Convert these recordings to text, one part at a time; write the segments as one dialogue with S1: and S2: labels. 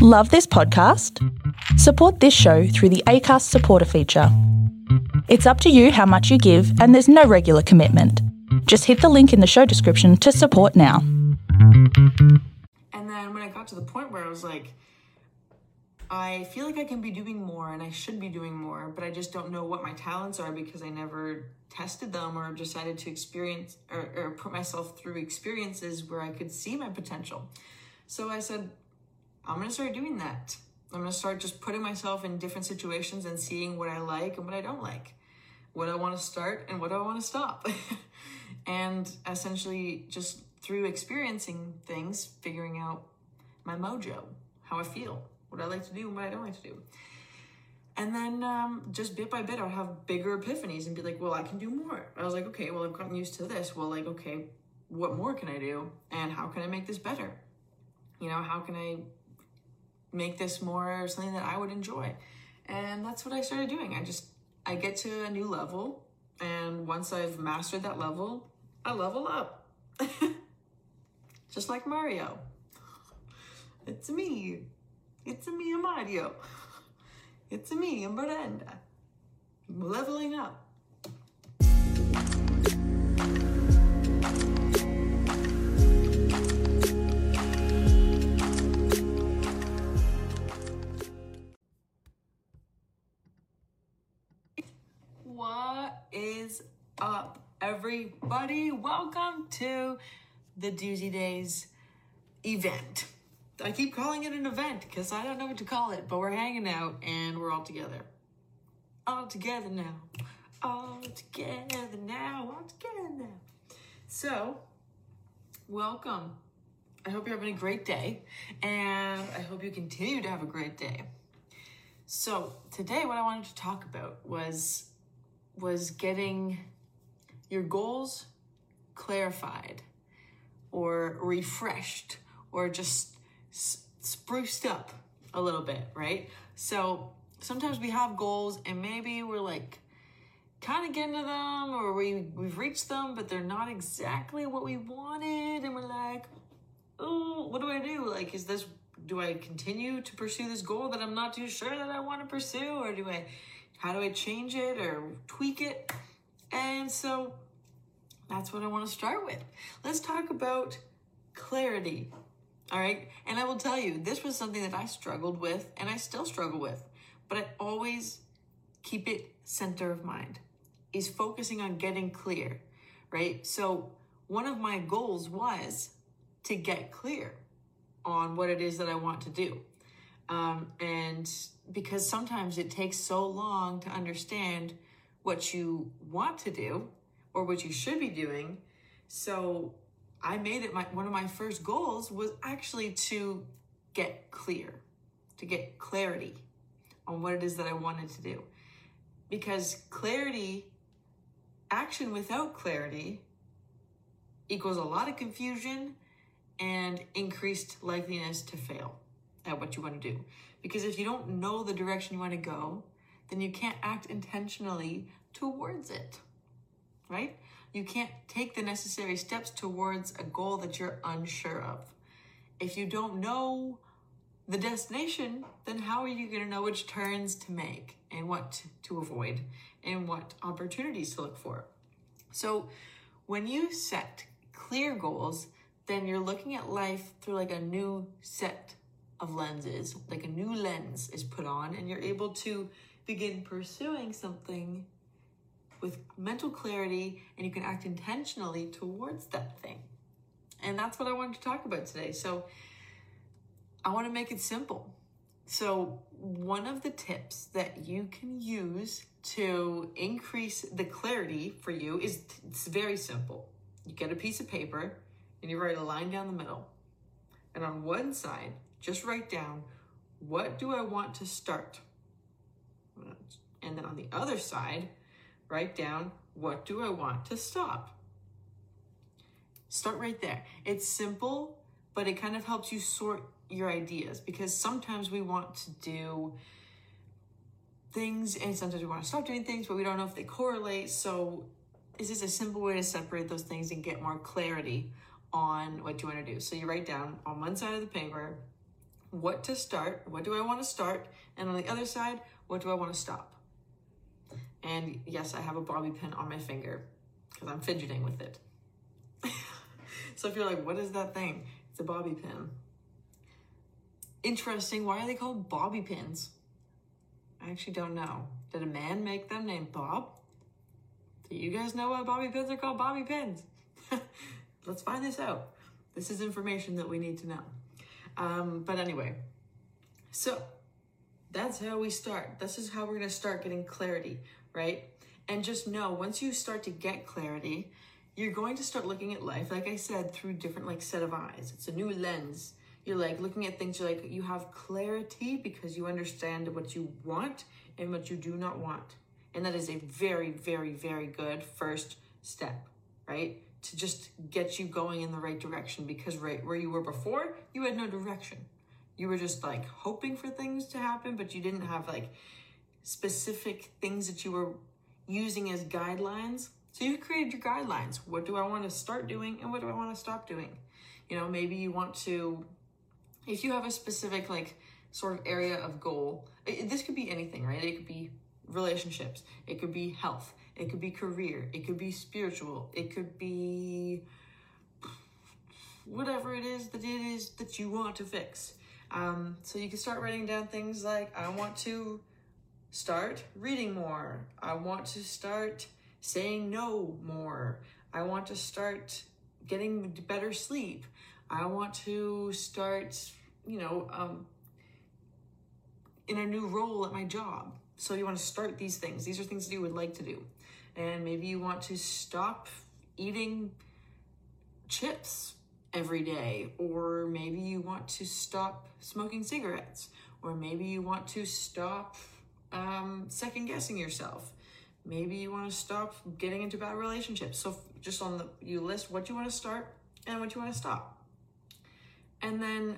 S1: Love this podcast? Support this show through the ACAST supporter feature. It's up to you how much you give, and there's no regular commitment. Just hit the link in the show description to support now.
S2: And then when I got to the point where I was like, I feel like I can be doing more and I should be doing more, but I just don't know what my talents are because I never tested them or decided to experience or, or put myself through experiences where I could see my potential. So I said, I'm going to start doing that. I'm going to start just putting myself in different situations and seeing what I like and what I don't like, what I want to start and what I want to stop. and essentially, just through experiencing things, figuring out my mojo, how I feel, what I like to do and what I don't like to do. And then um, just bit by bit, I'll have bigger epiphanies and be like, well, I can do more. I was like, okay, well, I've gotten used to this. Well, like, okay, what more can I do? And how can I make this better? You know, how can I make this more something that I would enjoy? And that's what I started doing. I just, I get to a new level. And once I've mastered that level, I level up. just like Mario. It's me. It's me, Mario. It's me, a me, Miranda. Leveling up. Is up, everybody? Welcome to the Doozy Days event. I keep calling it an event because I don't know what to call it, but we're hanging out and we're all together. All together now. All together now. All together now. So, welcome. I hope you're having a great day and I hope you continue to have a great day. So, today what I wanted to talk about was was getting your goals clarified or refreshed or just spruced up a little bit, right? So sometimes we have goals and maybe we're like kind of getting to them or we, we've reached them, but they're not exactly what we wanted. And we're like, oh, what do I do? Like, is this, do I continue to pursue this goal that I'm not too sure that I want to pursue? Or do I, how do I change it or tweak it? And so that's what I want to start with. Let's talk about clarity. All right. And I will tell you, this was something that I struggled with and I still struggle with, but I always keep it center of mind is focusing on getting clear, right? So one of my goals was to get clear on what it is that I want to do. Um, and because sometimes it takes so long to understand what you want to do or what you should be doing. So I made it my one of my first goals was actually to get clear, to get clarity on what it is that I wanted to do. Because clarity, action without clarity equals a lot of confusion and increased likeliness to fail at what you want to do. Because if you don't know the direction you want to go, then you can't act intentionally towards it, right? You can't take the necessary steps towards a goal that you're unsure of. If you don't know the destination, then how are you going to know which turns to make and what to avoid and what opportunities to look for? So, when you set clear goals, then you're looking at life through like a new set of lenses, like a new lens is put on, and you're able to begin pursuing something with mental clarity and you can act intentionally towards that thing. And that's what I wanted to talk about today. So I want to make it simple. So, one of the tips that you can use to increase the clarity for you is it's very simple. You get a piece of paper and you write a line down the middle. And on one side, just write down what do I want to start? And then on the other side, write down what do I want to stop? Start right there. It's simple, but it kind of helps you sort your ideas because sometimes we want to do things and sometimes we want to stop doing things, but we don't know if they correlate. So, this is a simple way to separate those things and get more clarity on what you want to do. So, you write down on one side of the paper what to start, what do I want to start, and on the other side, what do I want to stop. And yes, I have a bobby pin on my finger because I'm fidgeting with it. so if you're like, what is that thing? It's a bobby pin. Interesting. Why are they called bobby pins? I actually don't know. Did a man make them named Bob? Do you guys know why bobby pins are called bobby pins? Let's find this out. This is information that we need to know. Um, but anyway, so that's how we start. This is how we're going to start getting clarity, right? And just know once you start to get clarity, you're going to start looking at life, like I said, through different like set of eyes. It's a new lens. You're like looking at things, you're like, you have clarity because you understand what you want and what you do not want. And that is a very, very, very good first step, right? To just get you going in the right direction because right where you were before, you had no direction. You were just like hoping for things to happen, but you didn't have like specific things that you were using as guidelines. So you created your guidelines. What do I want to start doing and what do I want to stop doing? You know, maybe you want to, if you have a specific like sort of area of goal, it, this could be anything, right? It could be relationships, it could be health, it could be career, it could be spiritual, it could be whatever it is that it is that you want to fix. Um, so you can start writing down things like, I want to start reading more. I want to start saying no more. I want to start getting better sleep. I want to start, you know, um, in a new role at my job. So you want to start these things. These are things that you would like to do. And maybe you want to stop eating chips every day, or maybe you want to stop smoking cigarettes, or maybe you want to stop um, second guessing yourself. Maybe you want to stop getting into bad relationships. So just on the you list what you want to start and what you want to stop. And then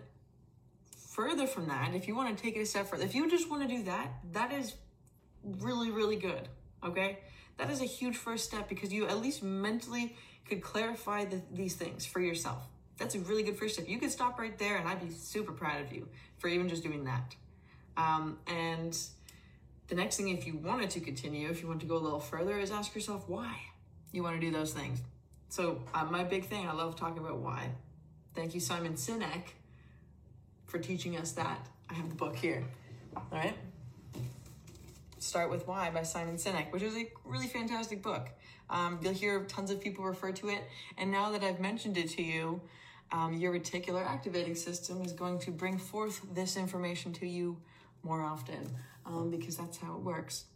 S2: further from that, if you want to take it a step further, if you just want to do that, that is really, really good. Okay? That is a huge first step because you at least mentally could clarify the, these things for yourself. That's a really good first step. You could stop right there, and I'd be super proud of you for even just doing that. Um, and the next thing, if you wanted to continue, if you want to go a little further, is ask yourself why you want to do those things. So, uh, my big thing, I love talking about why. Thank you, Simon Sinek, for teaching us that. I have the book here. All right. Start with Why by Simon Sinek, which is a really fantastic book. Um, you'll hear tons of people refer to it. And now that I've mentioned it to you, um, your reticular activating system is going to bring forth this information to you more often um, because that's how it works.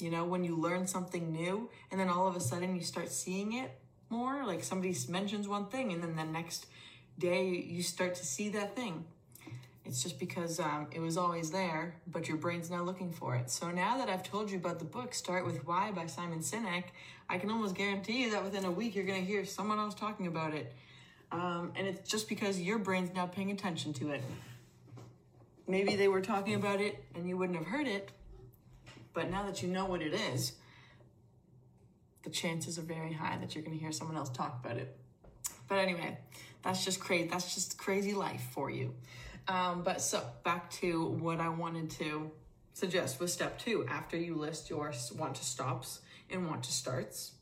S2: You know, when you learn something new and then all of a sudden you start seeing it more, like somebody mentions one thing and then the next day you start to see that thing. It's just because um, it was always there, but your brain's now looking for it. So now that I've told you about the book, Start With Why by Simon Sinek, I can almost guarantee you that within a week you're going to hear someone else talking about it. Um, and it's just because your brain's now paying attention to it maybe they were talking about it and you wouldn't have heard it, but now that you know what it is, the chances are very high that you're going to hear someone else talk about it. But anyway, that's just crazy. That's just crazy life for you. Um, but so back to what I wanted to suggest with step two. After you list your want to stops and want to starts,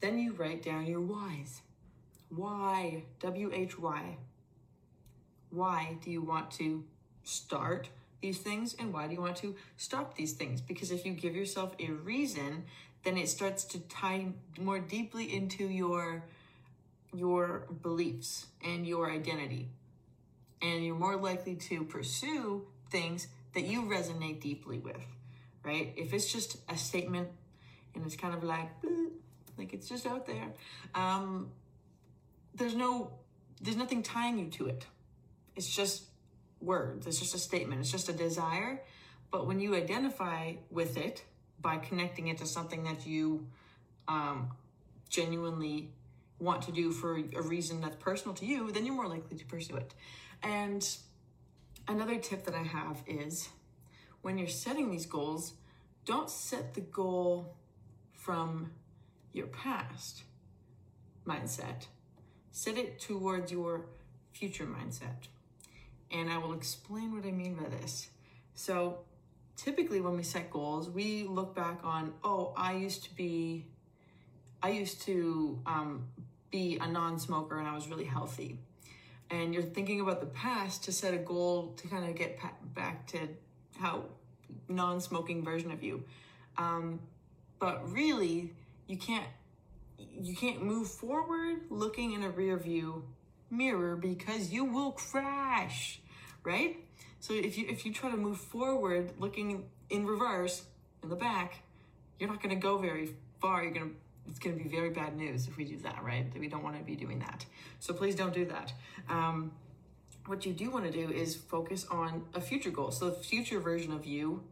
S2: then you write down your whys. Why? W H Y. Why do you want to start these things and why do you want to stop these things? Because if you give yourself a reason, then it starts to tie more deeply into your your beliefs and your identity. And you're more likely to pursue things that you resonate deeply with, right? If it's just a statement and it's kind of like, like it's just out there, um, there's no, there's nothing tying you to it. It's just words. It's just a statement. It's just a desire. But when you identify with it by connecting it to something that you um, genuinely want to do for a reason that's personal to you, then you're more likely to pursue it. And another tip that I have is when you're setting these goals, don't set the goal from your past mindset. Set it towards your future mindset and I will explain what I mean by this. So, typically, when we set goals, we look back on, oh, I used to be, I used to um, be a non smoker and I was really healthy. And you're thinking about the past to set a goal to kind of get back to how non smoking version of you. Um, but really, you can't you can't move forward looking in a rear view mirror because you will crash, right? So if you if you try to move forward looking in reverse in the back, you're not going to go very far. You're going to it's going to be very bad news if we do that, right? We don't want to be doing that. So please don't do that. Um, what you do want to do is focus on a future goal. So the future version of you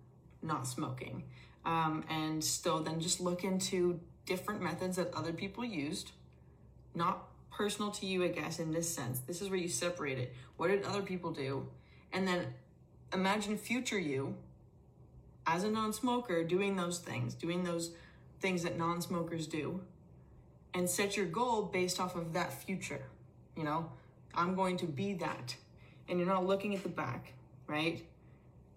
S2: not smoking. Um, and so then just look into different methods that other people used, not personal to you, I guess, in this sense. This is where you separate it. What did other people do? And then imagine future you as a non smoker doing those things, doing those things that non smokers do, and set your goal based off of that future. You know, I'm going to be that. And you're not looking at the back, right?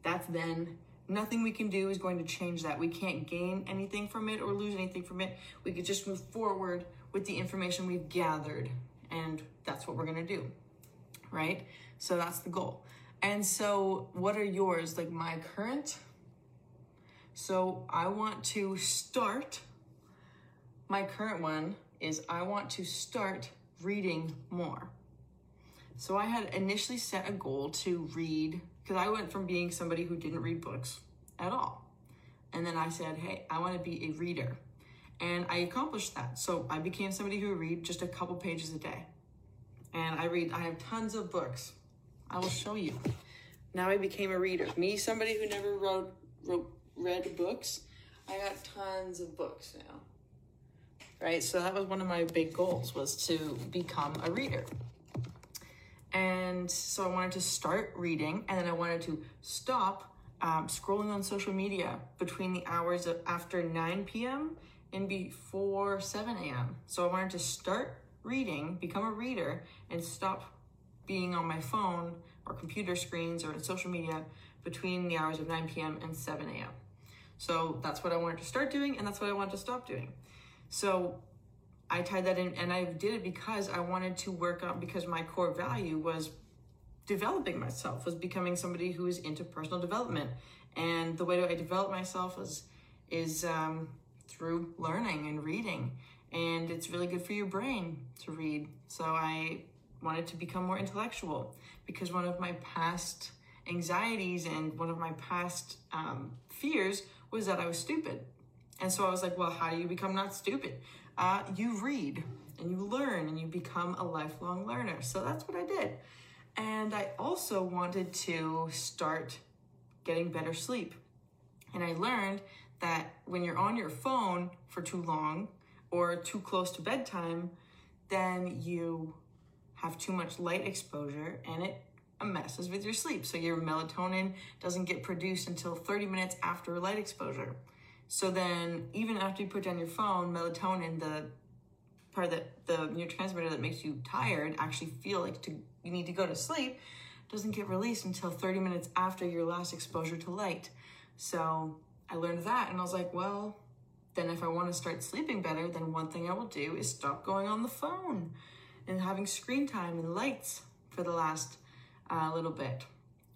S2: That's then nothing we can do is going to change that. We can't gain anything from it or lose anything from it. We could just move forward with the information we've gathered. And that's what we're going to do, right? So that's the goal. And so, what are yours? Like my current? So, I want to start. My current one is I want to start reading more. So, I had initially set a goal to read because I went from being somebody who didn't read books at all. And then I said, hey, I want to be a reader. And I accomplished that. So I became somebody who read just a couple pages a day. And I read, I have tons of books. I will show you. Now I became a reader. Me, somebody who never wrote, wrote read books, I got tons of books now. Right? So that was one of my big goals was to become a reader. And so I wanted to start reading and then I wanted to stop um, scrolling on social media between the hours of after 9 p.m and before 7 a.m. So I wanted to start reading, become a reader, and stop being on my phone or computer screens or in social media between the hours of 9 p.m. and 7 a.m. So that's what I wanted to start doing, and that's what I wanted to stop doing. So I tied that in, and I did it because I wanted to work on because my core value was developing myself, was becoming somebody who is into personal development, and the way that I develop myself is is um, through learning and reading. And it's really good for your brain to read. So I wanted to become more intellectual because one of my past anxieties and one of my past um, fears was that I was stupid. And so I was like, well, how do you become not stupid? Uh, you read and you learn and you become a lifelong learner. So that's what I did. And I also wanted to start getting better sleep. And I learned that when you're on your phone for too long or too close to bedtime, then you have too much light exposure and it messes with your sleep. So your melatonin doesn't get produced until 30 minutes after light exposure. So then, even after you put down your phone, melatonin, the part that the neurotransmitter that makes you tired, actually feel like to, you need to go to sleep, doesn't get released until 30 minutes after your last exposure to light. So I learned that and I was like, well, then if I want to start sleeping better, then one thing I will do is stop going on the phone and having screen time and lights for the last uh, little bit.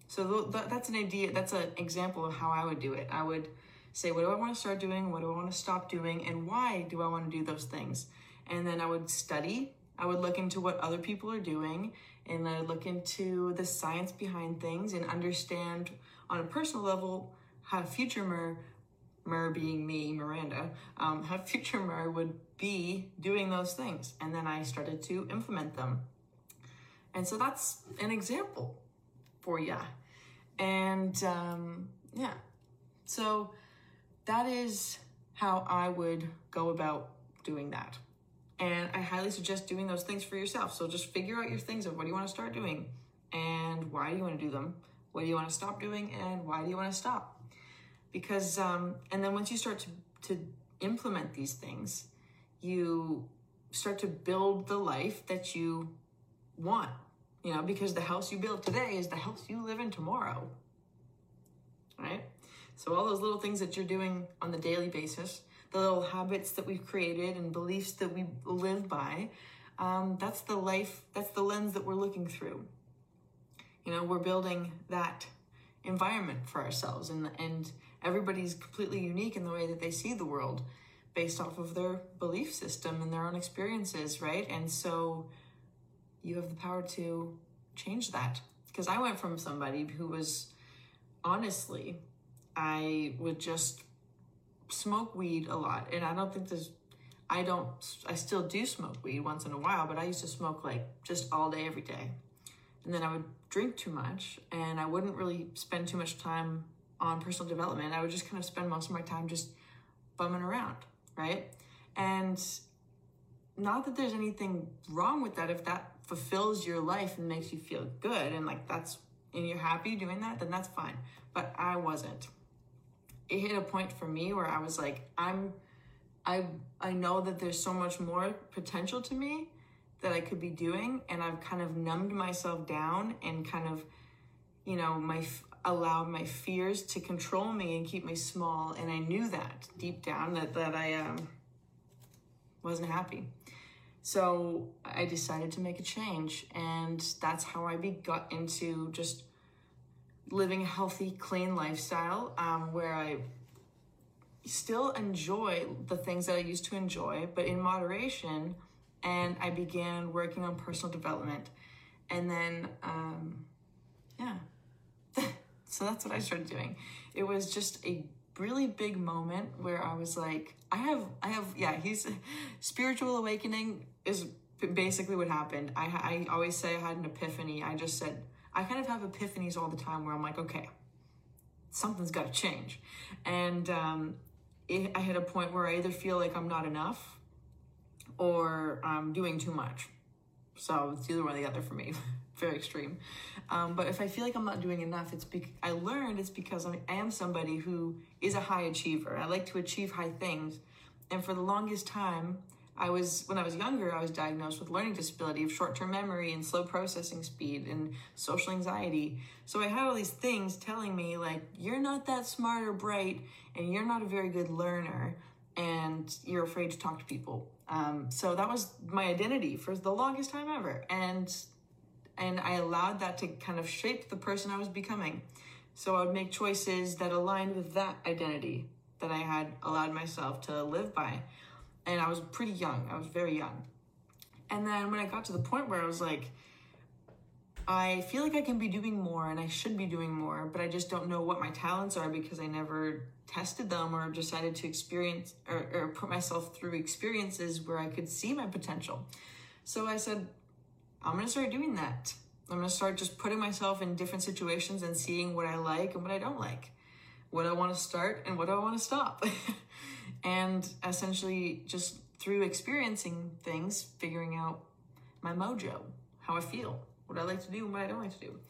S2: So th- that's an idea, that's an example of how I would do it. I would say, what do I want to start doing? What do I want to stop doing? And why do I want to do those things? And then I would study. I would look into what other people are doing and I would look into the science behind things and understand on a personal level how future Mer, Mer being me, Miranda, um, how future Mer would be doing those things. And then I started to implement them. And so that's an example for you. And um, yeah, so that is how I would go about doing that. And I highly suggest doing those things for yourself. So just figure out your things of what do you want to start doing and why do you want to do them? What do you want to stop doing and why do you want to stop? because um, and then once you start to, to implement these things you start to build the life that you want You know, because the house you build today is the house you live in tomorrow. Right? So, all those little things that you're doing on the daily basis, the little habits that we've created and beliefs that we live by, um, that's the life, that's the lens that we're looking through. You know, we're building that environment for ourselves, and, and everybody's completely unique in the way that they see the world based off of their belief system and their own experiences, right? And so you have the power to change that. Because I went from somebody who was honestly, I would just smoke weed a lot. And I don't think there's, I don't, I still do smoke weed once in a while, but I used to smoke like just all day, every day. And then I would drink too much and I wouldn't really spend too much time on personal development. I would just kind of spend most of my time just bumming around right? And not that there's anything wrong with that if that fulfills your life and makes you feel good and like that's and you're happy doing that, then that's fine. But I wasn't. It hit a point for me where I was like, I'm I I know that there's so much more potential to me that I could be doing and I've kind of numbed myself down and kind of you know my allowed my fears to control me and keep me small. And I knew that deep down that, that I um, wasn't happy. So I decided to make a change. And that's how I be, got into just living a healthy, clean lifestyle um, where I still enjoy the things that I used to enjoy, but in moderation. And I began working on personal development. And then, um, yeah, so that's what I started doing. It was just a really big moment where I was like, I have, I have, yeah, he's spiritual awakening is basically what happened. I, I always say I had an epiphany. I just said, I kind of have epiphanies all the time where I'm like, okay, something's got to change. And um, it, I hit a point where I either feel like I'm not enough or I'm doing too much. So it's either one or the other for me. very extreme. Um, but if I feel like I'm not doing enough, it's be- I learned it's because I am somebody who is a high achiever. I like to achieve high things, and for the longest time, I was when I was younger, I was diagnosed with learning disability of short-term memory and slow processing speed and social anxiety. So I had all these things telling me like you're not that smart or bright, and you're not a very good learner, and you're afraid to talk to people. Um, so that was my identity for the longest time ever, and and I allowed that to kind of shape the person I was becoming. So I would make choices that aligned with that identity that I had allowed myself to live by. And I was pretty young, I was very young. And then when I got to the point where I was like, I feel like I can be doing more and I should be doing more, but I just don't know what my talents are because I never tested them or decided to experience or, or put myself through experiences where I could see my potential. So I said, I'm going to start doing that. I'm going to start just putting myself in different situations and seeing what I like and what I don't like, what I want to start and what I want to stop. and essentially, just through experiencing things, figuring out my mojo, how I feel, what I like to do and what I don't like to do.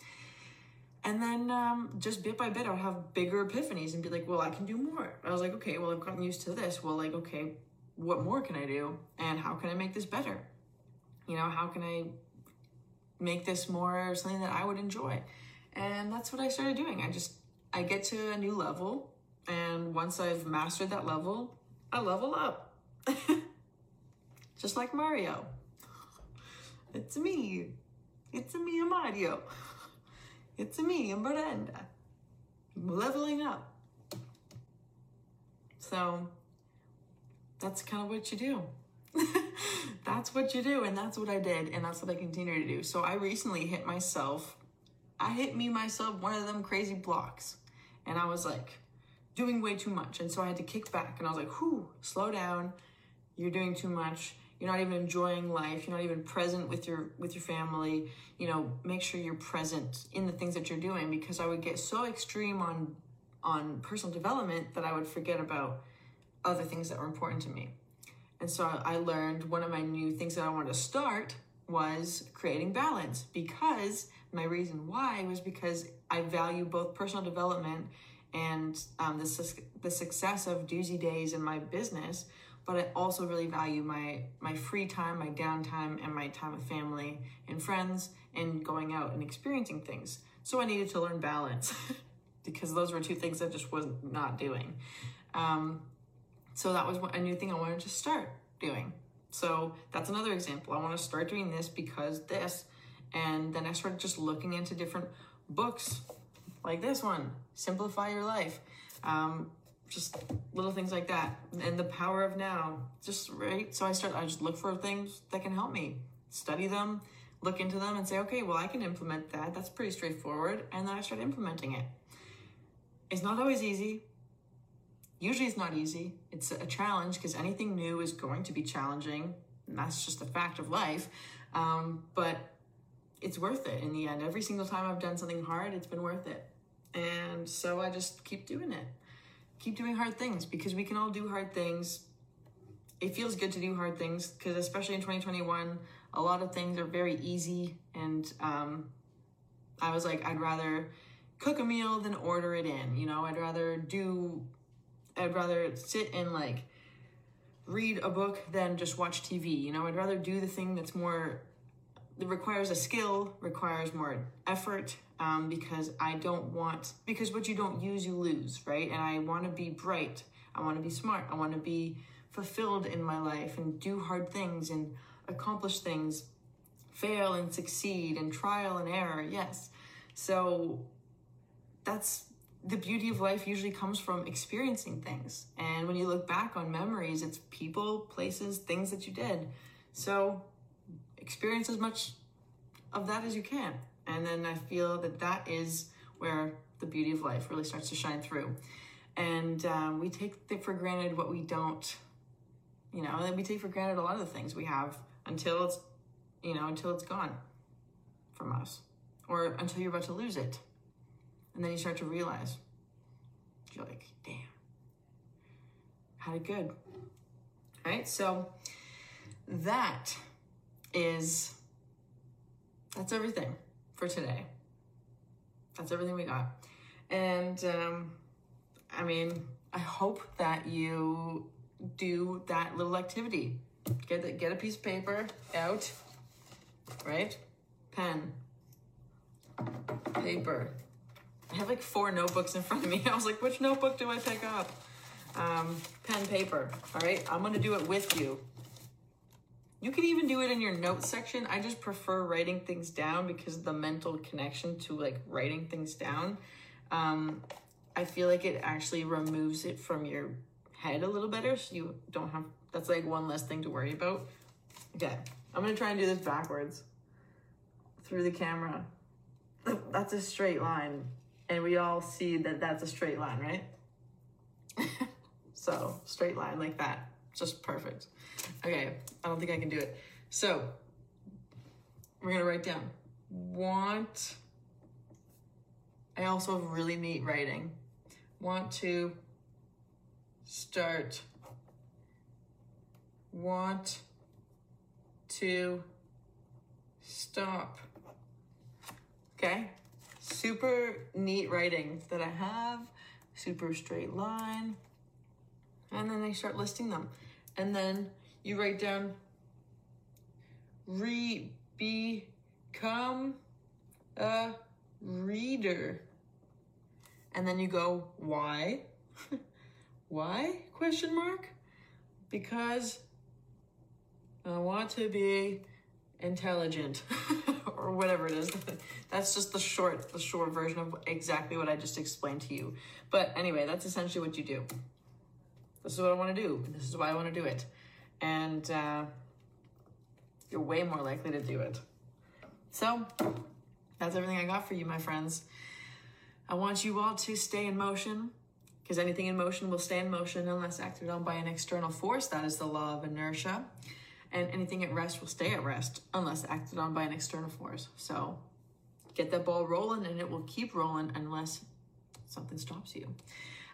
S2: And then um, just bit by bit, I would have bigger epiphanies and be like, well, I can do more. I was like, okay, well, I've gotten used to this. Well, like, okay, what more can I do? And how can I make this better? You know, how can I make this more something that I would enjoy. And that's what I started doing. I just, I get to a new level. And once I've mastered that level, I level up. just like Mario. It's me. It's me, Mario. It's me, Miranda. Leveling up. So that's kind of what you do. that's what you do. And that's what I did. And that's what I continue to do. So I recently hit myself. I hit me myself one of them crazy blocks. And I was like doing way too much. And so I had to kick back and I was like, whew, slow down. You're doing too much. You're not even enjoying life. You're not even present with your with your family. You know, make sure you're present in the things that you're doing because I would get so extreme on on personal development that I would forget about other things that were important to me. And so I learned one of my new things that I wanted to start was creating balance because my reason why was because I value both personal development and um, the, the success of Doozy Days in my business but I also really value my my free time, my downtime, and my time with family and friends, and going out and experiencing things. So I needed to learn balance because those were two things I just was not doing. Um, so that was a new thing I wanted to start doing. So that's another example. I want to start doing this because this, and then I started just looking into different books like this one, Simplify Your Life. Um, just little things like that and the power of now just right so i start i just look for things that can help me study them look into them and say okay well i can implement that that's pretty straightforward and then i start implementing it it's not always easy usually it's not easy it's a challenge because anything new is going to be challenging and that's just a fact of life um, but it's worth it in the end every single time i've done something hard it's been worth it and so i just keep doing it keep doing hard things because we can all do hard things. It feels good to do hard things because, especially in 2021, a lot of things are very easy. And um, I was like, I'd rather cook a meal than order it in. You know, I'd rather do, I'd rather sit and like read a book than just watch TV. You know, I'd rather do the thing that's more, that requires a skill, requires more effort, um, because I don't want, because what you don't use, you lose, right? And I want to be bright. I want to be smart. I want to be fulfilled in my life and do hard things and accomplish things, fail and succeed and trial and error. Yes. So that's the beauty of life usually comes from experiencing things. And when you look back on memories, it's people, places, things that you did. So experience as much of that as you can. And then I feel that that is where the beauty of life really starts to shine through. And um, we take for granted what we don't, you know, and we take for granted a lot of the things we have until it's, you know, until it's gone from us or until you're about to lose it. And then you start to realize, you're like, damn, had it good. Right? So that is, that's everything for today. That's everything we got. And um, I mean, I hope that you do that little activity. Get the, get a piece of paper out, right? Pen, paper. I have like four notebooks in front of me. I was like, which notebook do I pick up? Um, pen, paper. All right, I'm gonna do it with you. You can even do it in your notes section. I just prefer writing things down because the mental connection to like writing things down. Um, I feel like it actually removes it from your head a little better so you don't have that's like one less thing to worry about. Okay, I'm gonna try and do this backwards through the camera. That's a straight line, and we all see that that's a straight line, right? so, straight line like that, just perfect. Okay, I don't think I can do it. So, we're gonna write down want. I also have really neat writing. Want to start. Want to stop. Okay? Super neat writing that I have, super straight line. And then I start listing them. And then you write down re become a reader. And then you go, why? why? Question mark? Because I want to be intelligent or whatever it is. that's just the short, the short version of exactly what I just explained to you. But anyway, that's essentially what you do. This is what I want to do. This is why I want to do it and uh, you're way more likely to do it. So, that's everything I got for you, my friends. I want you all to stay in motion because anything in motion will stay in motion unless acted on by an external force. That is the law of inertia. And anything at rest will stay at rest unless acted on by an external force. So, get that ball rolling and it will keep rolling unless something stops you.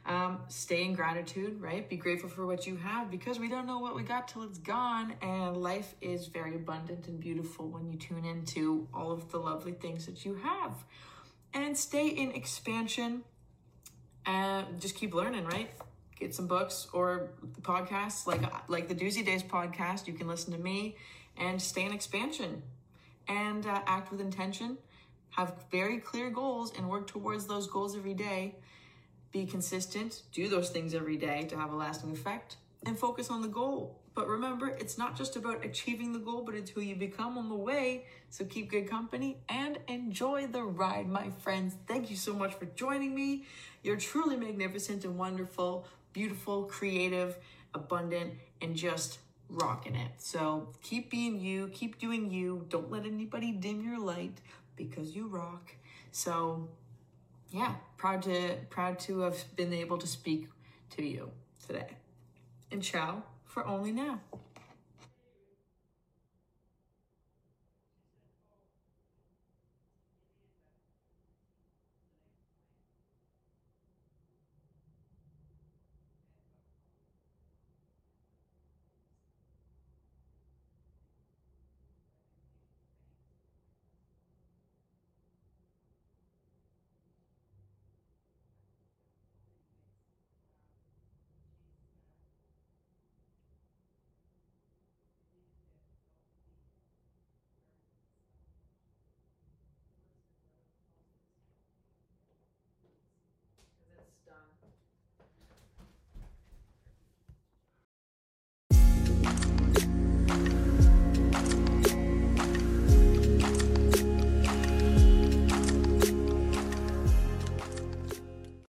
S2: Um, stay in gratitude, right? Be grateful for what you have because we don't know what we got till it's gone. And life is very abundant and beautiful when you tune into all of the lovely things that you have. And stay in expansion and just keep learning, right? Get some books or podcasts like like the Doozy Days podcast. You can listen to me and stay in expansion and uh, act with intention. Have very clear goals and work towards those goals every day. Be consistent, do those things every day to have a lasting effect, and focus on the goal. But remember, it's not just about achieving the goal, but it's who you become on the way. So keep good company and enjoy the ride, my friends. Thank you so much for joining me. You're truly magnificent and wonderful, beautiful, creative, abundant, and just rocking it. So keep being you, keep doing you. Don't let anybody dim your light because you rock. So yeah, proud to proud to have been able to speak to you today. And ciao for only now.